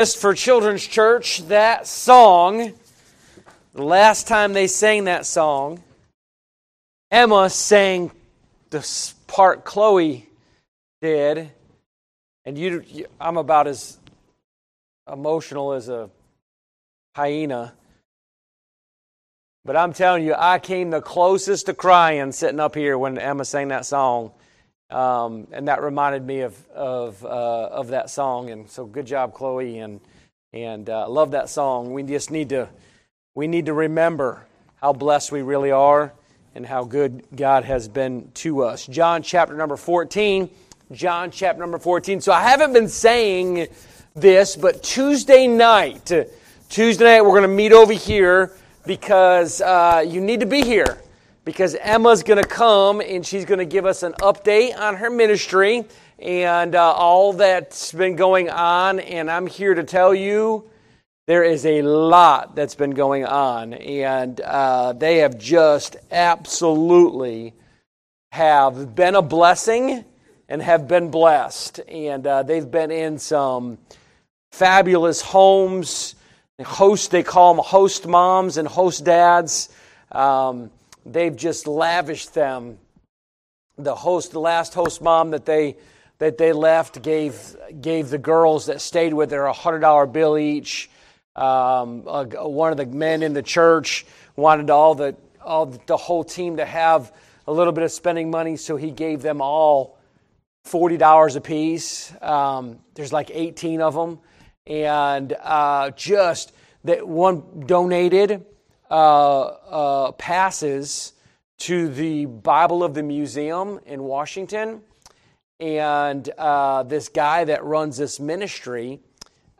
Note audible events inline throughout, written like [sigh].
for Children's Church that song. The last time they sang that song, Emma sang the part Chloe did, and you, you I'm about as emotional as a hyena. But I'm telling you, I came the closest to crying sitting up here when Emma sang that song. Um, and that reminded me of of uh, of that song. And so, good job, Chloe, and and uh, love that song. We just need to we need to remember how blessed we really are and how good God has been to us. John chapter number fourteen. John chapter number fourteen. So I haven't been saying this, but Tuesday night, Tuesday night we're going to meet over here because uh, you need to be here because Emma's going to come and she's going to give us an update on her ministry and uh, all that's been going on. And I'm here to tell you there is a lot that's been going on, and uh, they have just absolutely have been a blessing and have been blessed. And uh, they've been in some fabulous homes. Host, they call them host moms and host dads. Um, they've just lavished them. The host, the last host mom that they that they left gave gave the girls that stayed with her a hundred dollar bill each. Um, uh, one of the men in the church wanted all the all the whole team to have a little bit of spending money, so he gave them all forty dollars a piece. Um, there's like eighteen of them, and uh, just that one donated uh, uh, passes to the Bible of the Museum in Washington. And uh, this guy that runs this ministry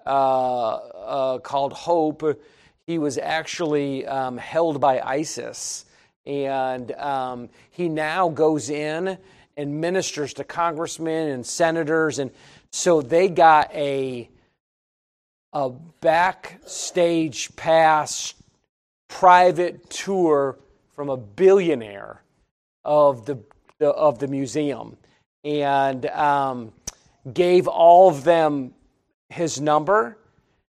uh, uh, called Hope, he was actually um, held by ISIS. And um, he now goes in and ministers to congressmen and senators. And so they got a, a backstage pass private tour from a billionaire of the, of the museum and um, gave all of them his number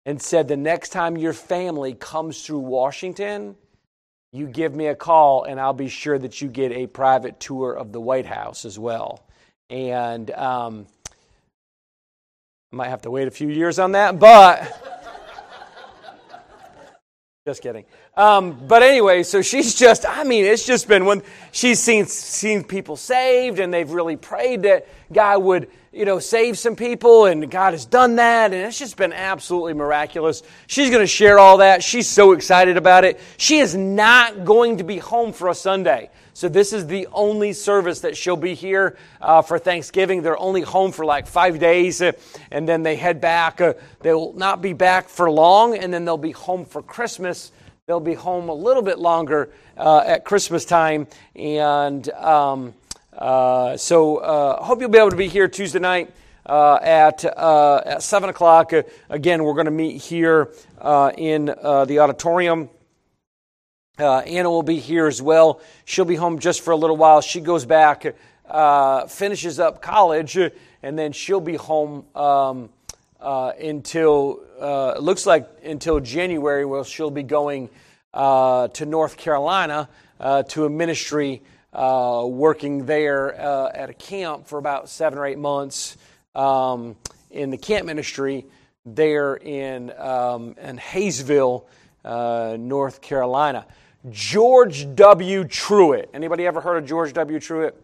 and said the next time your family comes through Washington, you give me a call and I'll be sure that you get a private tour of the White House as well. And um, I might have to wait a few years on that, but [laughs] just kidding. Um, but anyway, so she's just, I mean, it's just been when she's seen, seen people saved and they've really prayed that God would, you know, save some people and God has done that and it's just been absolutely miraculous. She's going to share all that. She's so excited about it. She is not going to be home for a Sunday. So this is the only service that she'll be here uh, for Thanksgiving. They're only home for like five days, uh, and then they head back. Uh, they will not be back for long, and then they'll be home for Christmas. They'll be home a little bit longer uh, at Christmas time, and um, uh, so uh, hope you'll be able to be here Tuesday night. Uh, at uh, at seven o'clock. Uh, again, we're going to meet here in the auditorium. Uh, Anna will be here as well. She'll be home just for a little while. She goes back, uh, finishes up college, and then she'll be home um, uh, until uh, it looks like until January, where she'll be going uh, to North Carolina uh, to a ministry, working there at a camp for about seven or eight months um, in the camp ministry there in um, in Hayesville, North Carolina. George W. Truett. Anybody ever heard of George W. Truett?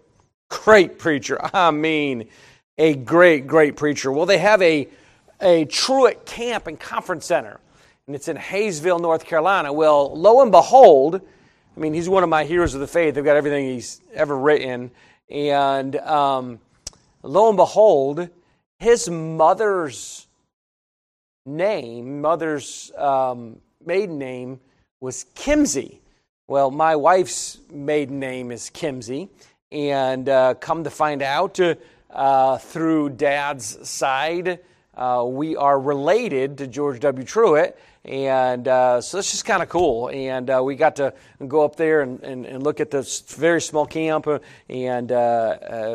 Great preacher. I mean, a great, great preacher. Well, they have a, a Truett Camp and Conference Center, and it's in Hayesville, North Carolina. Well, lo and behold, I mean, he's one of my heroes of the faith. They've got everything he's ever written. And um, lo and behold, his mother's name, mother's um, maiden name, was Kimsey. Well, my wife's maiden name is Kimsey, and uh, come to find out uh, through dad's side, uh, we are related to George W. Truett, and uh, so it's just kind of cool. And uh, we got to go up there and, and, and, look at this very small camp, uh, and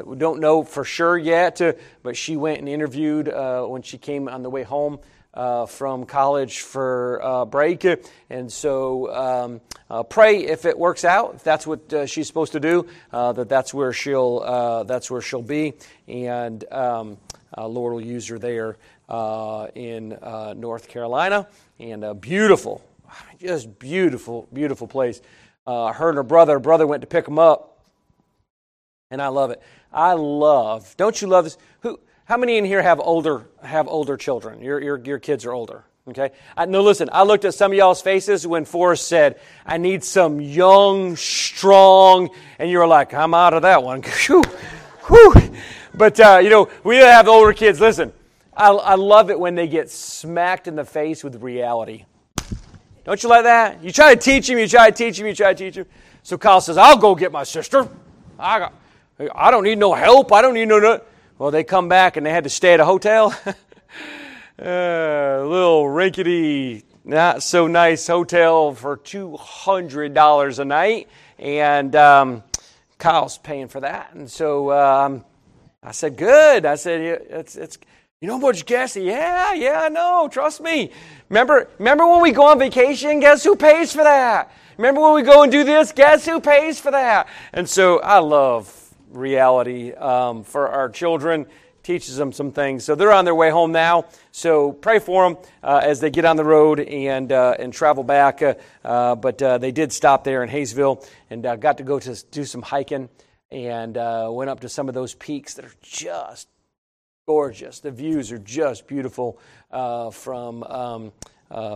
we don't know for sure yet, but she went and interviewed when she came on the way home uh, from college for uh, break. And so um, uh, pray if it works out, if that's what uh, she's supposed to do, uh, that that's where she'll uh, that's where she'll be, and um, Uh, Lord will use her there uh, in uh, North Carolina, and beautiful, just beautiful, beautiful place. her and her brother, her brother went to pick them up, and I love it. I love. Don't you love this? Who? How many in here have older have older children? Your your your kids are older. Okay. I, no, listen. I looked at some of y'all's faces when Forrest said, "I need some young, strong," and you were like, "I'm out of that one." [laughs] Whew. Whew. But uh, you know, we have older kids. Listen, I, I love it when they get smacked in the face with reality. Don't you like that? You try to teach him. You try to teach him. You try to teach him. So Kyle says, "I'll go get my sister. I got. I don't need no help. I don't need no." Well, they come back and they had to stay at a hotel. a [laughs] little rinkety, not so nice hotel for $200 a night. And um, Kyle's paying for that. And so um, I said, Good. I said, you it's, it's, you know much gas? Yeah, yeah, I know. Trust me. Remember, remember when we go on vacation? Guess who pays for that? Remember when we go and do this? Guess who pays for that? And so I love reality um, for our children, teaches them some things. So they're on their way home now. So pray for them uh, as they get on the road and, uh, and travel back. Uh, uh but uh, they did stop there in Hayesville and uh, got to go to do some hiking and went up to some of those peaks that are just gorgeous. The views are just beautiful from, um,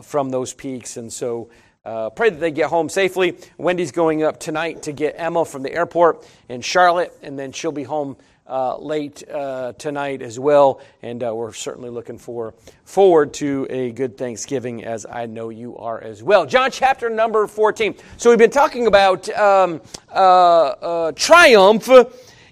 from those peaks. And so uh, pray that they get home safely. Wendy's going up tonight to get Emma from the airport in Charlotte, and then she'll be home uh, late uh, tonight as well. And uh, we're certainly looking for, forward to a good Thanksgiving, as I know you are as well. John chapter number 14. So we've been talking about um, uh, uh, triumph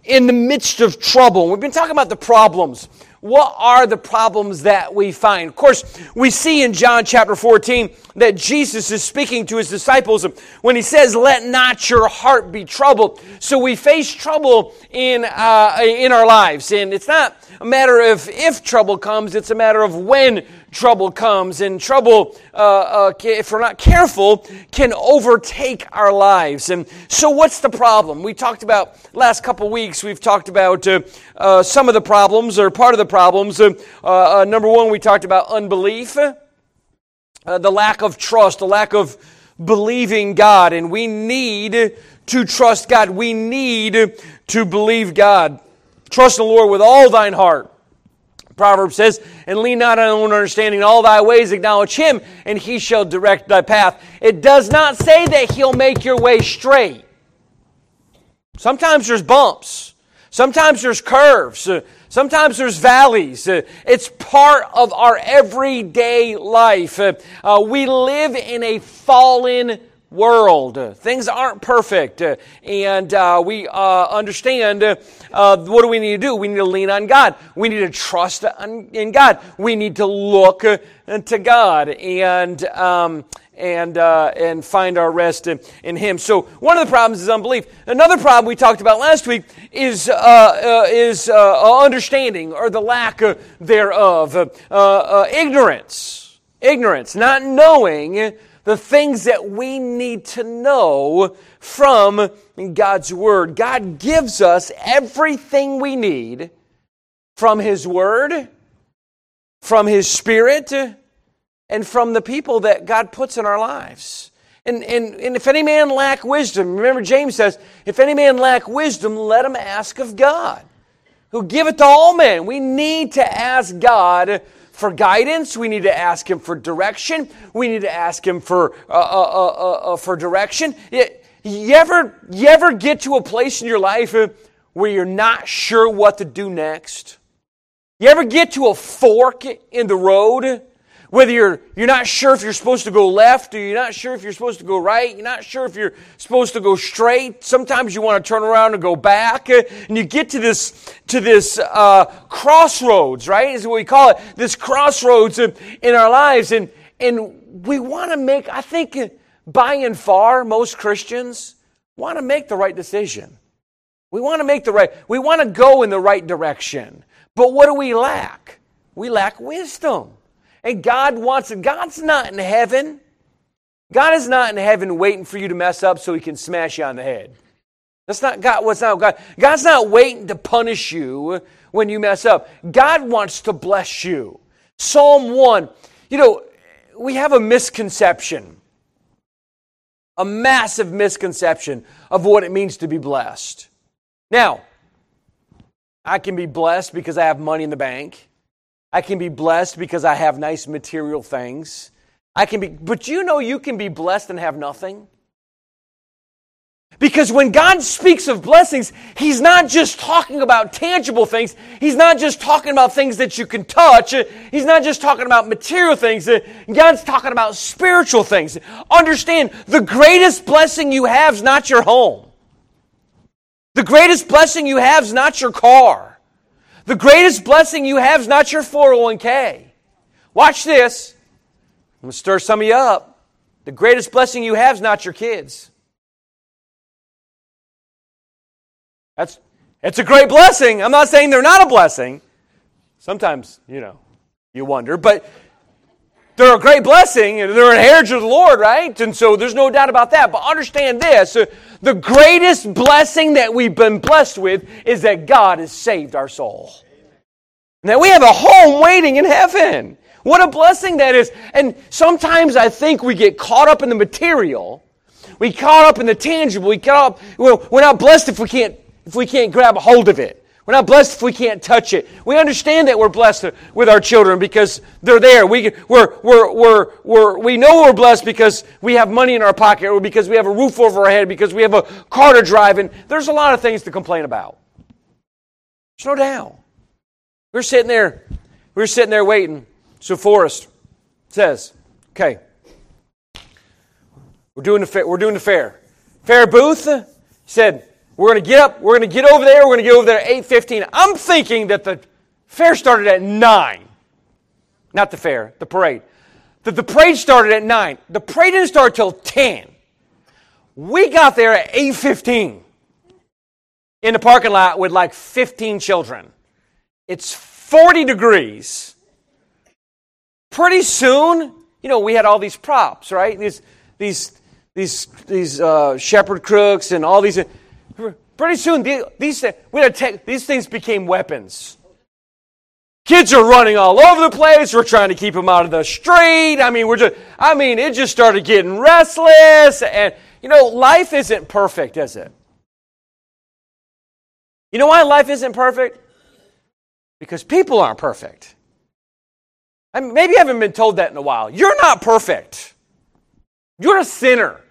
in the midst of trouble. We've been talking about the problems what are the problems that we find? Of course, we see in John chapter 14 that Jesus is speaking to his disciples when he says, Let not your heart be troubled. So we face trouble in, uh, in our lives. And it's not a matter of if trouble comes, it's a matter of when trouble comes. And trouble, uh, uh, if we're not careful, can overtake our lives. And so, what's the problem? We talked about last couple weeks. We've talked about uh, uh, some of the problems, or part of the problems. Uh, uh, number one, we talked about unbelief, the lack of trust, the lack of believing God, and we need to trust God. We need to believe God. Trust the Lord with all thine heart Proverbs says, and lean not on own understanding, in all thy ways acknowledge him, and he shall direct thy path. It does not say that he'll make your way straight. Sometimes there's bumps. Sometimes there's curves. Sometimes there's valleys. It's part of our everyday life. Uh, we live in a fallen world. Things aren't perfect. And uh, we uh, understand uh, what do we need to do? We need to lean on God. We need to trust in God. We need to look to God and, um, and, uh, and find our rest in, in, Him. So, one of the problems is unbelief. Another problem we talked about last week is, uh, uh, is understanding or the lack thereof. ignorance. Ignorance. Not knowing the things that we need to know from God's Word. God gives us everything we need from His Word, from His Spirit, and from the people that God puts in our lives. And, and, and if any man lack wisdom, remember James says, if any man lack wisdom, let him ask of God, who giveth to all men. We need to ask God for guidance. We need to ask Him for direction. We need to ask Him for, uh, uh, uh, uh for direction. You ever, you ever get to a place in your life where you're not sure what to do next? You ever get to a fork in the road whether you're, you're not sure if you're supposed to go left or you're not sure if you're supposed to go right, you're not sure if you're supposed to go straight. Sometimes you want to turn around and go back. And you get to this, to this uh, crossroads, right? Is what we call it. This crossroads in our lives. And, and we want to make, I think, by and far, most Christians want to make the right decision. We want to make the right, we want to go in the right direction. But what do we lack? We lack wisdom. And God wants it. God's not in heaven. God is not in heaven waiting for you to mess up so he can smash you on the head. That's not God. What's not God? God's not waiting to punish you when you mess up. God wants to bless you. Psalm 1. You know, we have a misconception, a massive misconception of what it means to be blessed. Now, I can be blessed because I have money in the bank. I can be blessed because I have nice material things. I can be, but you know you can be blessed and have nothing? Because when God speaks of blessings, He's not just talking about tangible things. He's not just talking about things that you can touch. He's not just talking about material things. God's talking about spiritual things. Understand, the greatest blessing you have is not your home. The greatest blessing you have is not your car. The greatest blessing you have is not your 401k. Watch this. I'm going to stir some of you up. The greatest blessing you have is not your kids. That's it's a great blessing. I'm not saying they're not a blessing. Sometimes, you know, you wonder, but they're a great blessing and they're an heritage of the Lord, right? And so there's no doubt about that. But understand this uh, the greatest blessing that we've been blessed with is that God has saved our soul. And that we have a home waiting in heaven. What a blessing that is. And sometimes I think we get caught up in the material. We caught up in the tangible. We caught up, well, we're not blessed if we can't if we can't grab a hold of it. We're not blessed if we can't touch it. We understand that we're blessed with our children because they're there. We, we're, we're, we're, we're, we know we're blessed because we have money in our pocket or because we have a roof over our head, because we have a car to drive. And there's a lot of things to complain about. No doubt. We're sitting there. We're sitting there waiting. So Forrest says, okay, we're doing the, fair, we're doing the fair. Fair booth said, we're going to get up. We're going to get over there. We're going to get over there at 8.15. I'm thinking that the fair started at 9. Not the fair, the parade. That the parade started at 9. The parade didn't start till 10. We got there at 8.15 in the parking lot with like 15 children. It's 40 degrees. Pretty soon, you know, we had all these props, right? These, these, these, these uh, shepherd crooks and all these Pretty soon, these, uh, we take, these things became weapons. Kids are running all over the place. We're trying to keep them out of the street. I mean, we're just, I mean, it just started getting restless. And, you know, life isn't perfect, is it? You know why life isn't perfect? Because people aren't perfect. I mean, maybe you haven't been told that in a while. You're not perfect. You're a sinner.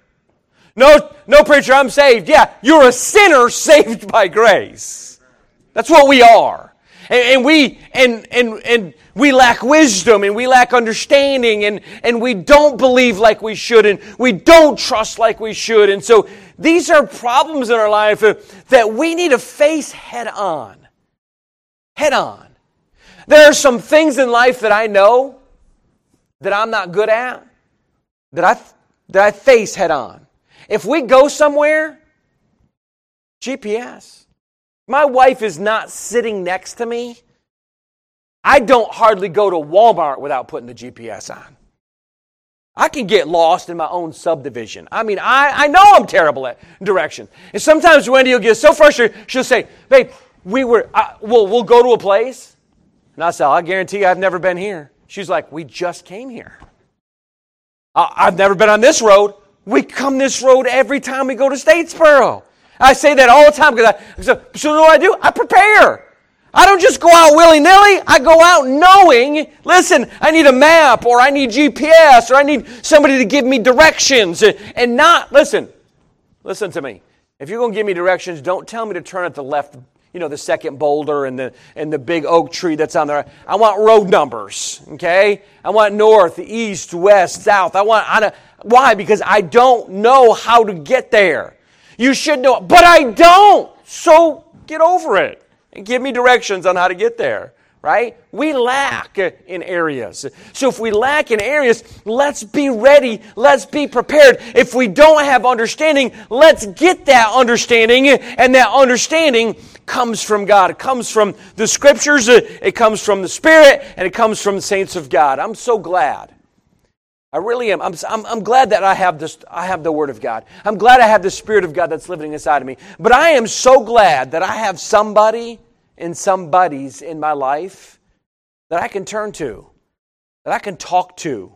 No, no preacher, I'm saved. Yeah, you're a sinner [laughs] saved by grace. That's what we are. And, and, we and, and and we lack wisdom and we lack understanding and, and we don't believe like we should and we don't trust like we should. And so these are problems in our life that we need to face head on. Head on. There are some things in life that I know that I'm not good at, that I, that I face head on. If we go somewhere, GPS. My wife is not sitting next to me. I don't hardly go to Walmart without putting the GPS on. I can get lost in my own subdivision. I mean, I, I know I'm terrible at direction. And sometimes Wendy will get so frustrated, she'll say, Babe, we were, uh, we'll, we'll go to a place. And I say, I guarantee you I've never been here. She's like, We just came here. Uh, I've never been on this road. We come this road every time we go to Statesboro. I say that all the time because I, so, so what do I do? I prepare. I don't just go out willy nilly. I go out knowing, listen, I need a map or I need GPS or I need somebody to give me directions and not, listen, listen to me. If you're going to give me directions, don't tell me to turn at the left, you know, the second boulder and the, and the big oak tree that's on there. I want road numbers, okay? I want north, east, west, south. I want, I, why? Because I don't know how to get there. You should know, but I don't. So get over it and give me directions on how to get there, right? We lack in areas. So if we lack in areas, let's be ready. Let's be prepared. If we don't have understanding, let's get that understanding, and that understanding comes from God. It comes from the scriptures, it comes from the Spirit, and it comes from the saints of God. I'm so glad. I really am. I'm, I'm, I'm, glad that I have this. I have the Word of God. I'm glad I have the Spirit of God that's living inside of me. But I am so glad that I have somebody and somebodies in my life that I can turn to, that I can talk to,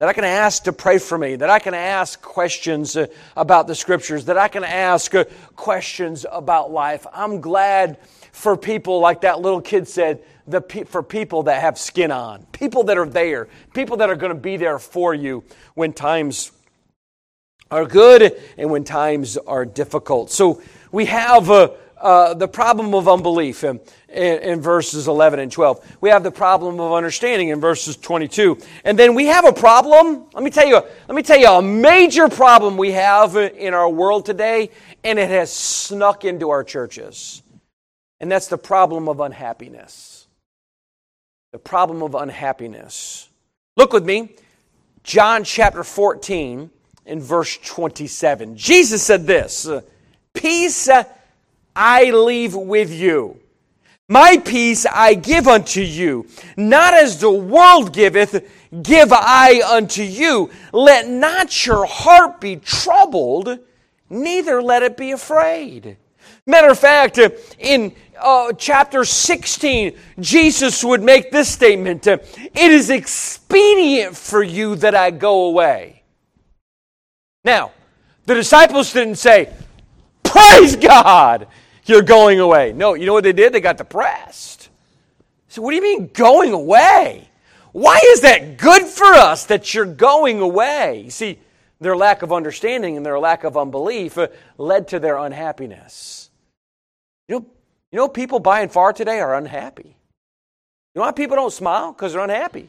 that I can ask to pray for me, that I can ask questions uh, about the scriptures, that I can ask uh, questions about life. I'm glad for people like that little kid said, the, for people that have skin on, people that are there, people that are going to be there for you when times are good and when times are difficult. So we have uh, uh, the problem of unbelief in, in, in, verses 11 and 12. We have the problem of understanding in verses 22. And then we have a problem. Let me tell you, let me tell you a major problem we have in our world today, and it has snuck into our churches. And that's the problem of unhappiness. The problem of unhappiness. Look with me, John chapter 14 in verse 27. Jesus said this uh, Peace uh, I leave with you. My peace I give unto you. Not as the world giveth, give I unto you. Let not your heart be troubled, neither let it be afraid. Matter of fact, in uh, chapter 16, Jesus would make this statement It is expedient for you that I go away. Now, the disciples didn't say, Praise God! You're going away. No, you know what they did? They got depressed. So, what do you mean going away? Why is that good for us that you're going away? see, their lack of understanding and their lack of unbelief uh, led to their unhappiness. You know, you know, people by and far today are unhappy. You know why people don't smile? Because they're unhappy.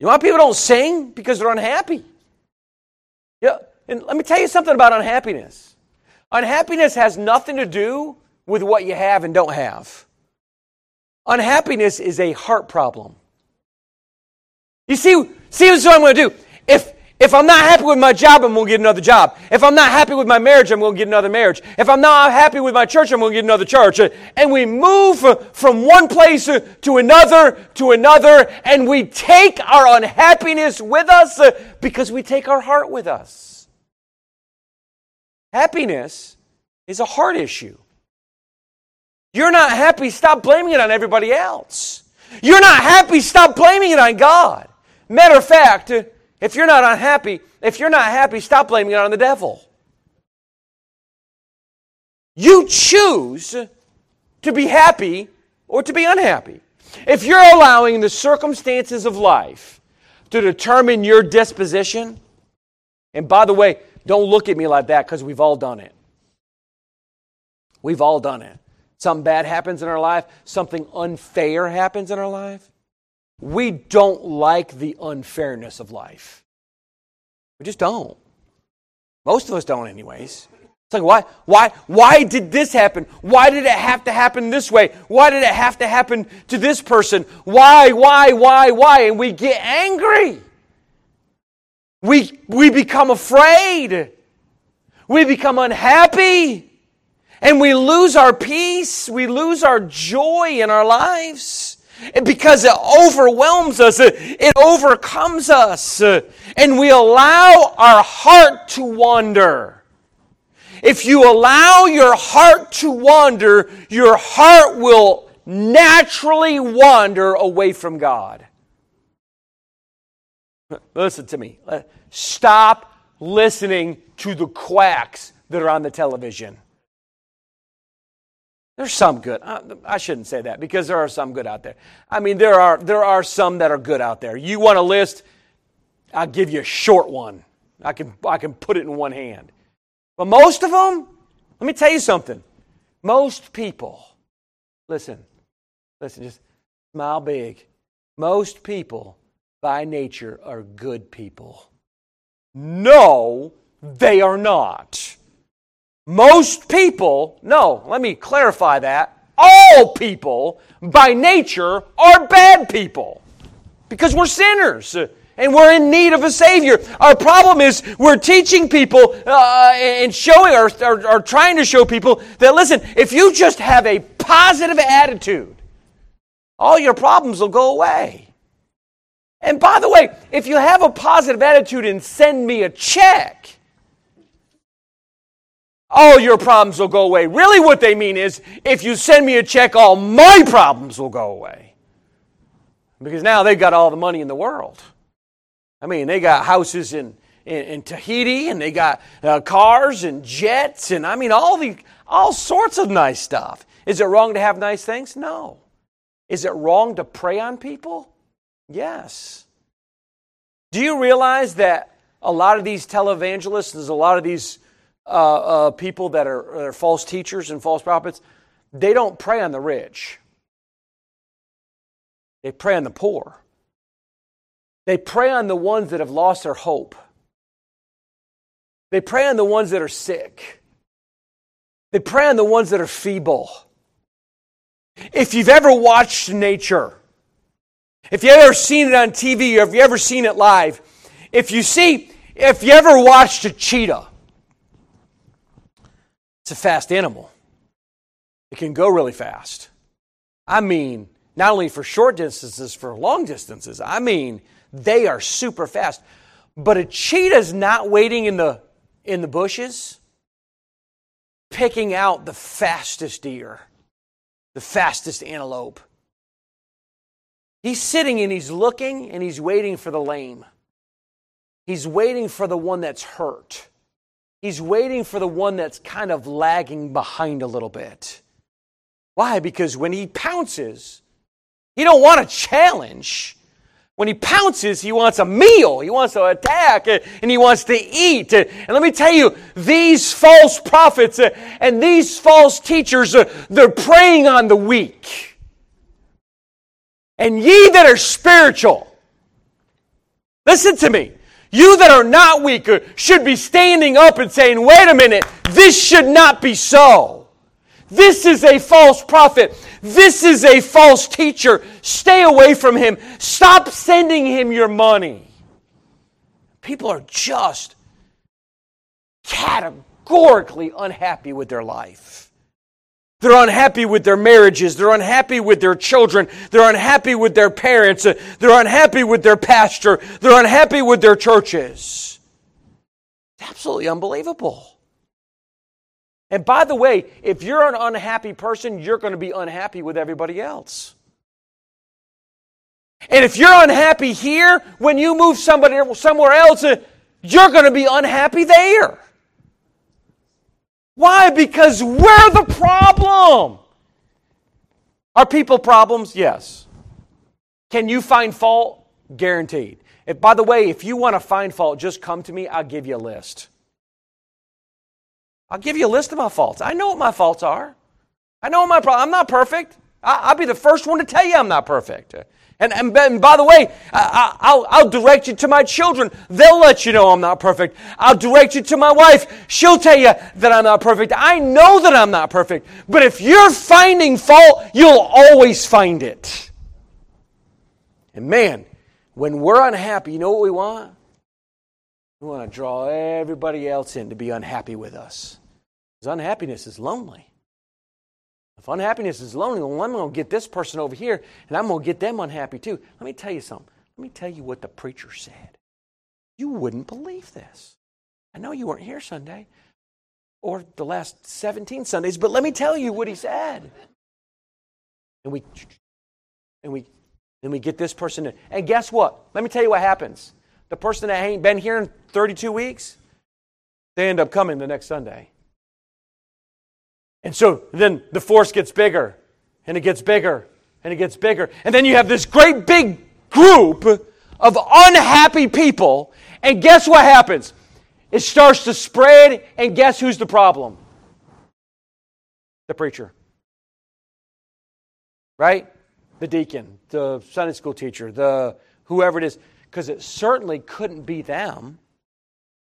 You know why people don't sing? Because they're unhappy. Yeah, and let me tell you something about unhappiness. Unhappiness has nothing to do with what you have and don't have. Unhappiness is a heart problem. You see, see what I'm going to do? If, if I'm not happy with my job, I'm going to get another job. If I'm not happy with my marriage, I'm going to get another marriage. If I'm not happy with my church, I'm going to get another church. And we move from one place to another to another, and we take our unhappiness with us because we take our heart with us. Happiness is a heart issue. You're not happy, stop blaming it on everybody else. You're not happy, stop blaming it on God. Matter of fact, if you're not unhappy, if you're not happy, stop blaming it on the devil. You choose to be happy or to be unhappy. If you're allowing the circumstances of life to determine your disposition, and by the way, don't look at me like that because we've all done it. We've all done it. Something bad happens in our life, something unfair happens in our life. We don't like the unfairness of life. We just don't. Most of us don't, anyways. It's like, why, why, why did this happen? Why did it have to happen this way? Why did it have to happen to this person? Why, why, why, why? And we get angry. We, we become afraid. We become unhappy. And we lose our peace. We lose our joy in our lives. Because it overwhelms us, it overcomes us. And we allow our heart to wander. If you allow your heart to wander, your heart will naturally wander away from God. Listen to me. Stop listening to the quacks that are on the television. There's some good. Uh, I shouldn't say that because there are some good out there. I mean, there are, there are some that are good out there. You want a list? I'll give you a short one. I can, I can put it in one hand. But most of them, let me tell you something. Most people, listen, listen, just smile big. Most people by nature are good people. No, they are not. Most people, no, let me clarify that. All people by nature are bad people because we're sinners And we're in need of a Savior. Our problem is we're teaching people uh, and showing or, or, or trying to show people that, listen, if you just have a positive attitude, all your problems will go away. And by the way, if you have a positive attitude and send me a check, all your problems will go away. Really, what they mean is if you send me a check, all my problems will go away. Because now they've got all the money in the world. I mean, they got houses in, in, in Tahiti and they got uh, cars and jets and I mean, all, the, all sorts of nice stuff. Is it wrong to have nice things? No. Is it wrong to prey on people? Yes. Do you realize that a lot of these televangelists, there's a lot of these uh, uh, people that are, are false teachers and false prophets, they don't prey on the rich. They prey on the poor. They prey on the ones that have lost their hope. They prey on the ones that are sick. They prey on the ones that are feeble. If you've ever watched nature, if you've ever seen it on TV or if you've ever seen it live, if you see, if you ever watched a cheetah, it's a fast animal. It can go really fast. I mean, not only for short distances, for long distances. I mean, they are super fast. But a cheetah's not waiting in the in the bushes picking out the fastest deer, the fastest antelope. He's sitting and he's looking and he's waiting for the lame. He's waiting for the one that's hurt. He's waiting for the one that's kind of lagging behind a little bit. Why? Because when he pounces, he don't want a challenge. When he pounces, he wants a meal. He wants to attack eh, and he wants to eat. Eh, and let me tell you, these false prophets eh, and these false teachers, they're preying on the weak. And ye that are spiritual, listen to me. You that are not weaker should be standing up and saying, wait a minute, this should not be so. This is a false prophet. This is a false teacher. Stay away from him. Stop sending him your money. People are just categorically unhappy with their life. They're unhappy with their marriages. They're unhappy with their children. They're unhappy with their parents. They're unhappy with their pastor. They're unhappy with their churches. It's absolutely unbelievable. And by the way, if you're an unhappy person, you're going to be unhappy with everybody else. And if you're unhappy here, when you move somebody somewhere else, you're going to be unhappy there. Why? Because we're the problem. Are people problems? Yes. Can you find fault? Guaranteed. If, by the way, if you want to find fault, just come to me. I'll give you a list. I'll give you a list of my faults. I know what my faults are. I know my problem. I'm not perfect. I, will be the first one to tell you I'm not perfect. And, and, and by the way, I, will I'll direct you to my children. They'll let you know I'm not perfect. I'll direct you to my wife. She'll tell you that I'm not perfect. I know that I'm not perfect. But if you're finding fault, you'll always find it. And man, when we're unhappy, you know what we want? We want to draw everybody else in to be unhappy with us. Because unhappiness is lonely. If unhappiness is lonely, well, I'm going to get this person over here and I'm going to get them unhappy too. Let me tell you something. Let me tell you what the preacher said. You wouldn't believe this. I know you weren't here Sunday or the last 17 Sundays, but let me tell you what he said. And we and we then we get this person in. And guess what? Let me tell you what happens. The person that ain't been here in 32 weeks, they end up coming the next Sunday. And so then the force gets bigger, and it gets bigger, and it gets bigger. And then you have this great big group of unhappy people, and guess what happens? It starts to spread, and guess who's the problem? The preacher. Right? The deacon, the Sunday school teacher, the whoever it is. Because it certainly couldn't be them.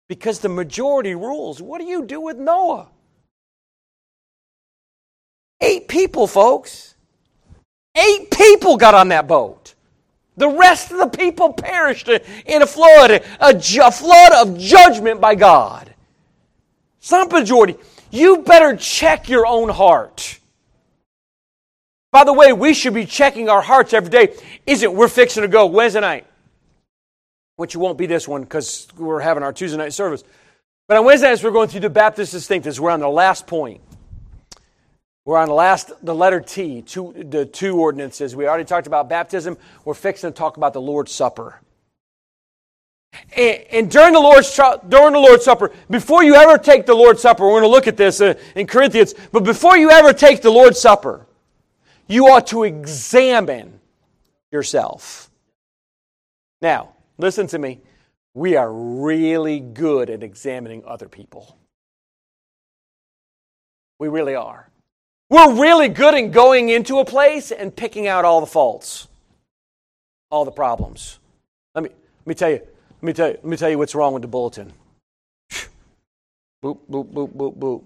Because the majority rules. What do you do with Noah? Eight people, folks. Eight people got on that boat. The rest of the people perished in a flood, a, a flood of judgment by God. It's not. You better check your own heart. By the way, we should be checking our hearts every day. Isn't we're fixing to go Wednesday night? Which won't be this one because we're having our Tuesday night service. But on Wednesday nights, we're going through the Baptist Distinctives. We're on the last point. We're on the last, the letter T, two, the two ordinances. We already talked about baptism. We're fixing to talk about the Lord's Supper. And, and during the Lord's during the Lord's Supper, before you ever take the Lord's Supper, we're going to look at this uh, in Corinthians. But before you ever take the Lord's Supper, you ought to examine yourself. Now, listen to me. We are really good at examining other people. We really are. We're really good in going into a place and picking out all the faults, all the problems. Let me, let me tell you, let me tell you, let me tell you what's wrong with the bulletin. [sighs] boop, boop, boop, boop, boop.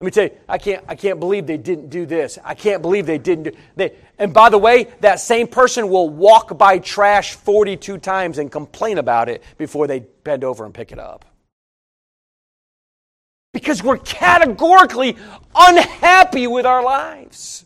Let me tell you, I can't, I can't believe they didn't do this. I can't believe they didn't do they and by the way, that same person will walk by trash 42 times and complain about it before they bend over and pick it up because we're categorically unhappy with our lives.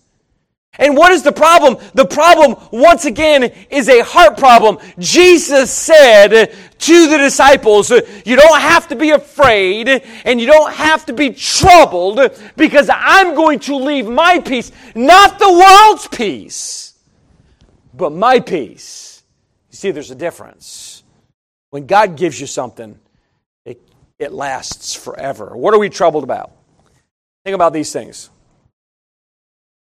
And what is the problem? The problem, once again, is a heart problem. Jesus said to the disciples, You don't have to be afraid and you don't have to be troubled because I'm going to leave my peace, not the world's peace, but my peace. You see, there's a difference. When God gives you something, it lasts forever. What are we troubled about? Think about these things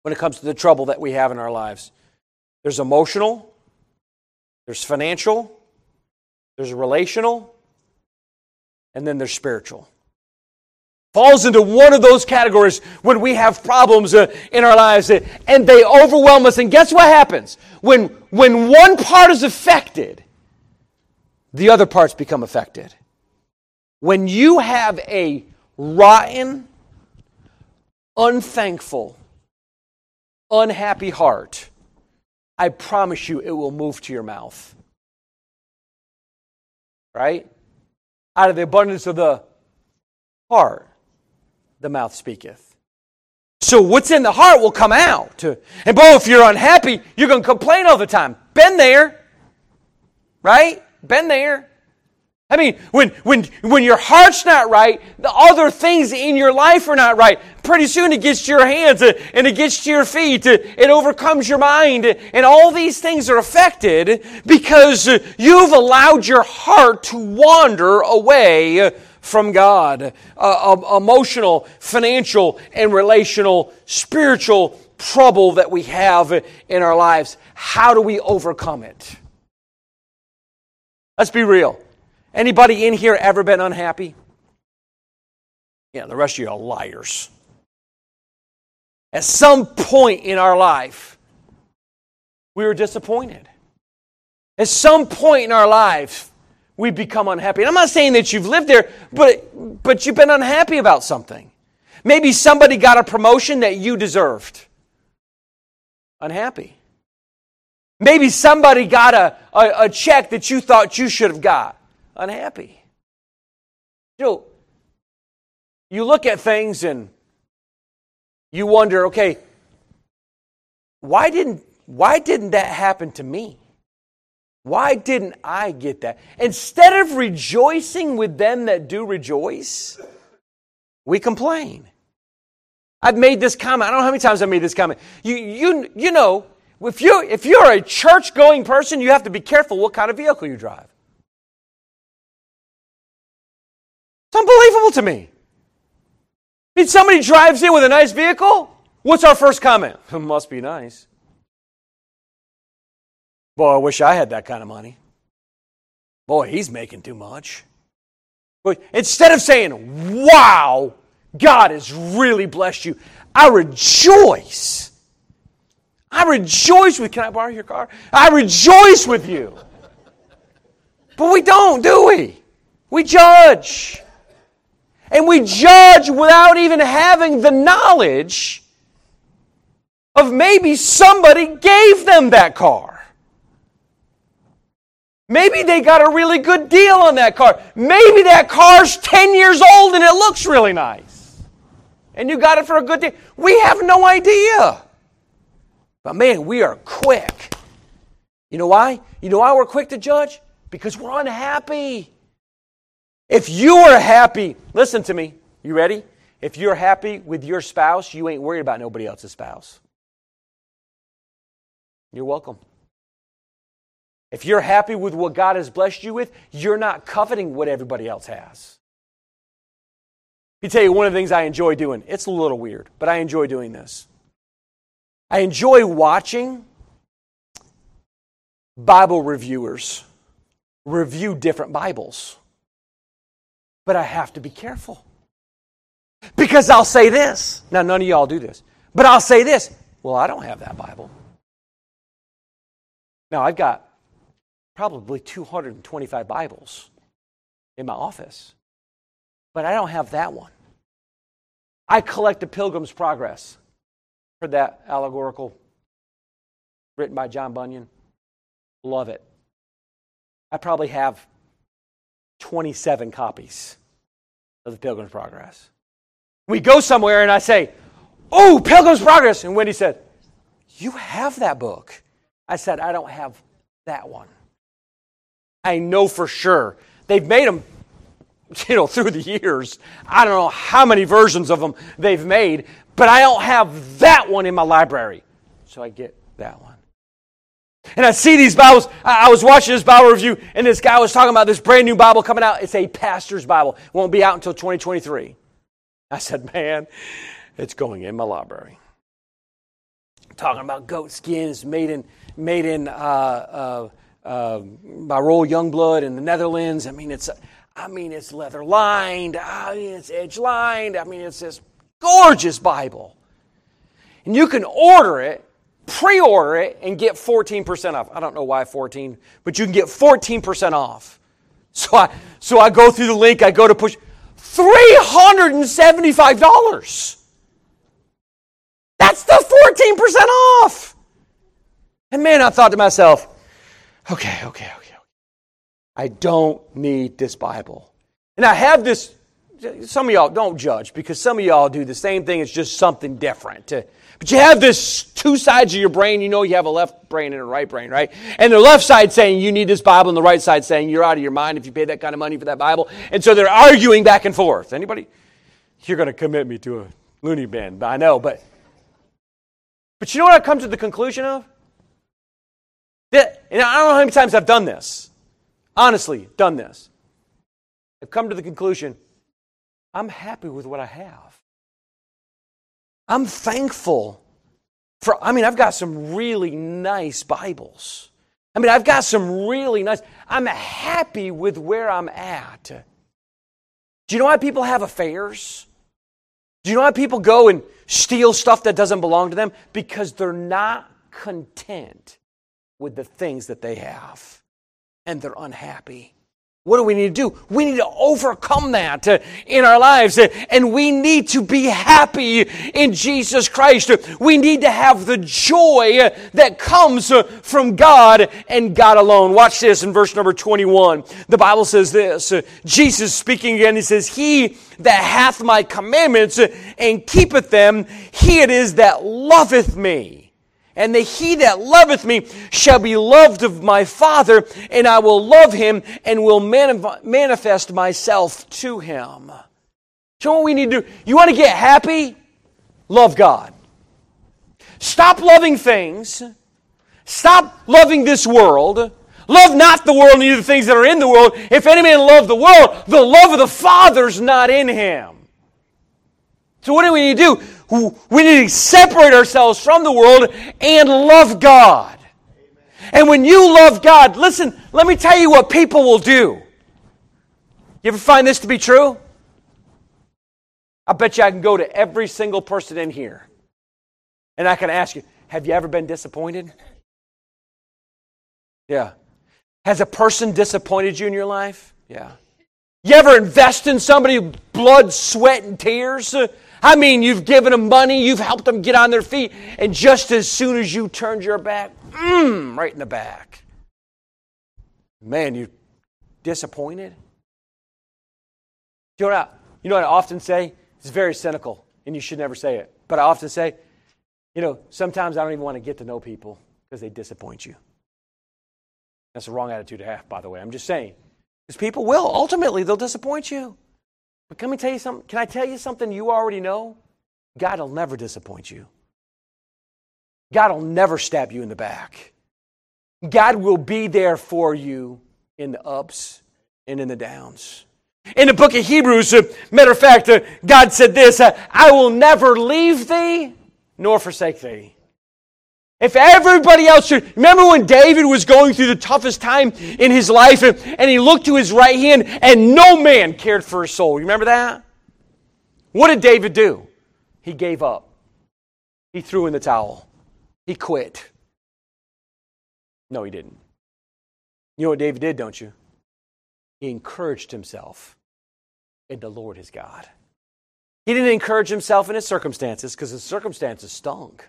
when it comes to the trouble that we have in our lives there's emotional, there's financial, there's relational, and then there's spiritual. Falls into one of those categories when we have problems uh, in our lives uh, and they overwhelm us. And guess what happens? When, when one part is affected, the other parts become affected. When you have a rotten, unthankful, unhappy heart, I promise you it will move to your mouth. Right? Out of the abundance of the heart, the mouth speaketh. So what's in the heart will come out. And boy, if you're unhappy, you're going to complain all the time. Been there. Right? Been there. I mean, when, when, when your heart's not right, the other things in your life are not right. Pretty soon it gets to your hands and it gets to your feet. It overcomes your mind. And all these things are affected because you've allowed your heart to wander away from God. Uh, emotional, financial, and relational, spiritual trouble that we have in our lives. How do we overcome it? Let's be real. Anybody in here ever been unhappy? Yeah, the rest of you are liars. At some point in our life, we were disappointed. At some point in our life, we become unhappy. And I'm not saying that you've lived there, but, but you've been unhappy about something. Maybe somebody got a promotion that you deserved. Unhappy. Maybe somebody got a, a, a check that you thought you should have got unhappy. You know, you look at things and you wonder, okay, why didn't why didn't that happen to me? Why didn't I get that? Instead of rejoicing with them that do rejoice, we complain. I've made this comment. I don't know how many times I've made this comment. You, you, you know, if, you, if you're a church going person, you have to be careful what kind of vehicle you drive. It's unbelievable to me. If somebody drives in with a nice vehicle, what's our first comment? [laughs] It must be nice. Boy, I wish I had that kind of money. Boy, he's making too much. But instead of saying, wow, God has really blessed you, I rejoice. I rejoice with, can I borrow your car? I rejoice with you. But we don't, do we? We judge. And we judge without even having the knowledge of maybe somebody gave them that car. Maybe they got a really good deal on that car. Maybe that car's 10 years old and it looks really nice. And you got it for a good deal. We have no idea. But man, we are quick. You know why? You know why we're quick to judge? Because we're unhappy. If you are happy, listen to me. You ready? If you're happy with your spouse, you ain't worried about nobody else's spouse. You're welcome. If you're happy with what God has blessed you with, you're not coveting what everybody else has. Let me tell you one of the things I enjoy doing. It's a little weird, but I enjoy doing this. I enjoy watching Bible reviewers review different Bibles. But I have to be careful. Because I'll say this. Now, none of y'all do this. But I'll say this. Well, I don't have that Bible. Now, I've got probably 225 Bibles in my office, but I don't have that one. I collect the Pilgrim's Progress. Heard that allegorical written by John Bunyan? Love it. I probably have 27 copies of the Pilgrim's Progress. We go somewhere and I say, Oh, Pilgrim's Progress. And Wendy said, You have that book. I said, I don't have that one. I know for sure. They've made them, [laughs] you know, through the years. I don't know how many versions of them they've made, but I don't have that one in my library. So I get that one. And I see these Bibles. I was watching this Bible review, and this guy was talking about this brand new Bible coming out. It's a pastor's Bible. It won't be out until 2023. I said, man, it's going in my library. Talking about goat skins made in, made in uh, uh, uh, by Royal Jongbloed in the Netherlands. I mean, it's, I mean, it's leather lined. I mean, it's edge lined. I mean, it's this gorgeous Bible. And you can order it pre order it and get 14% off. I don't know why 14, but you can get 14% off. So I, so I go through the link, I go to push $375. That's the 14% off. And man, I thought to myself, okay, okay, okay, okay. I don't need this Bible. And I have this, some of y'all don't judge because some of y'all do the same thing, it's just something different. But you have this two sides of your brain. You know you have a left brain and a right brain, right? And the left side saying you need this Bible, and the right side saying you're out of your mind if you pay that kind of money for that Bible. And so they're arguing back and forth. Anybody? You're going to commit me to a loony bin, I know, but but you know what I've come to the conclusion of? That, and I don't know how many times I've done this. Honestly, done this. I've come to the conclusion I'm happy with what I have. I'm thankful for, I mean, I've got some really nice Bibles. I mean, I've got some really nice, I'm happy with where I'm at. Do you know why people have affairs? Do you know why people go and steal stuff that doesn't belong to them? Because they're not content with the things that they have and they're unhappy. What do we need to do? We need to overcome that uh, in our lives uh, and we need to be happy in Jesus Christ. We need to have the joy uh, that comes from God and God alone. Watch this in verse number 21. The Bible says this Jesus speaking again, he says, He that hath my commandments and keepeth them, he it is that loveth me and the he that loveth me shall be loved of my Father, and I will love him and will manif- manifest myself to him. So, what we need to do? You want to get happy? Love God. Stop loving things. Stop loving this world. Love not the world, neither the things that are in the world. If any man love the world, the love of the Father's not in him. So, what do we need to do? We need to separate ourselves from the world and love God. And when you love God, listen, let me tell you what people will do. You ever find this to be true? I bet you I can go to every single person in here and I can ask you, have you ever been disappointed? Yeah. Has a person disappointed you in your life? Yeah. You ever invest in somebody, blood, sweat, and tears? I mean, you've given them money, you've helped them get on their feet, and just as soon as you turned your back, mmm, right in the back. Man, you're disappointed. You know, what I, you know what I often say? It's very cynical, and you should never say it. But I often say, you know, sometimes I don't even want to get to know people because they disappoint you. That's the wrong attitude to have, by the way. I'm just saying. Because people will. Ultimately, they'll disappoint you. But let me tell you something. Can I tell you something you already know? God will never disappoint you. God will never stab you in the back. God will be there for you in the ups and in the downs. In the book of Hebrews, uh, matter of fact, uh, God said this uh, I will never leave thee nor forsake thee. If everybody else should, remember when David was going through the toughest time in his life and, and he looked to his right hand and no man cared for his soul. You remember that? What did David do? He gave up. He threw in the towel. He quit. No, he didn't. You know what David did, don't you? He encouraged himself in the Lord his God. He didn't encourage himself in his circumstances because his circumstances stunk.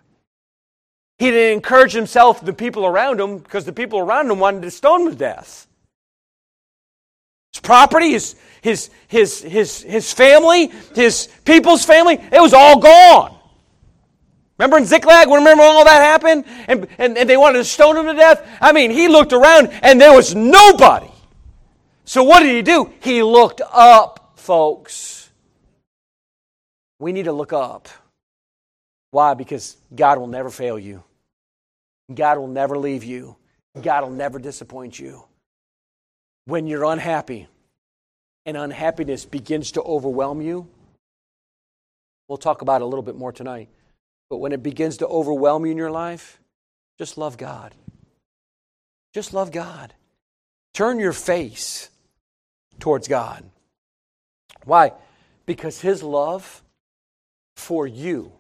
He didn't encourage himself, the people around him, because the people around him wanted to stone him to death. His property, his, his, his, his, his family, his people's family, it was all gone. Remember in Ziklag, remember when all that happened? And, and, and they wanted to stone him to death? I mean, he looked around and there was nobody. So what did he do? He looked up, folks. We need to look up. Why? Because God will never fail you. God will never leave you. God will never disappoint you. When you're unhappy and unhappiness begins to overwhelm you, we'll talk about it a little bit more tonight. But when it begins to overwhelm you in your life, just love God. Just love God. Turn your face towards God. Why? Because His love for you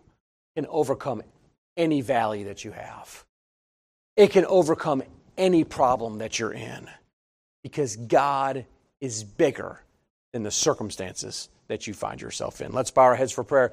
can overcome any valley that you have. It can overcome any problem that you're in because God is bigger than the circumstances that you find yourself in. Let's bow our heads for prayer.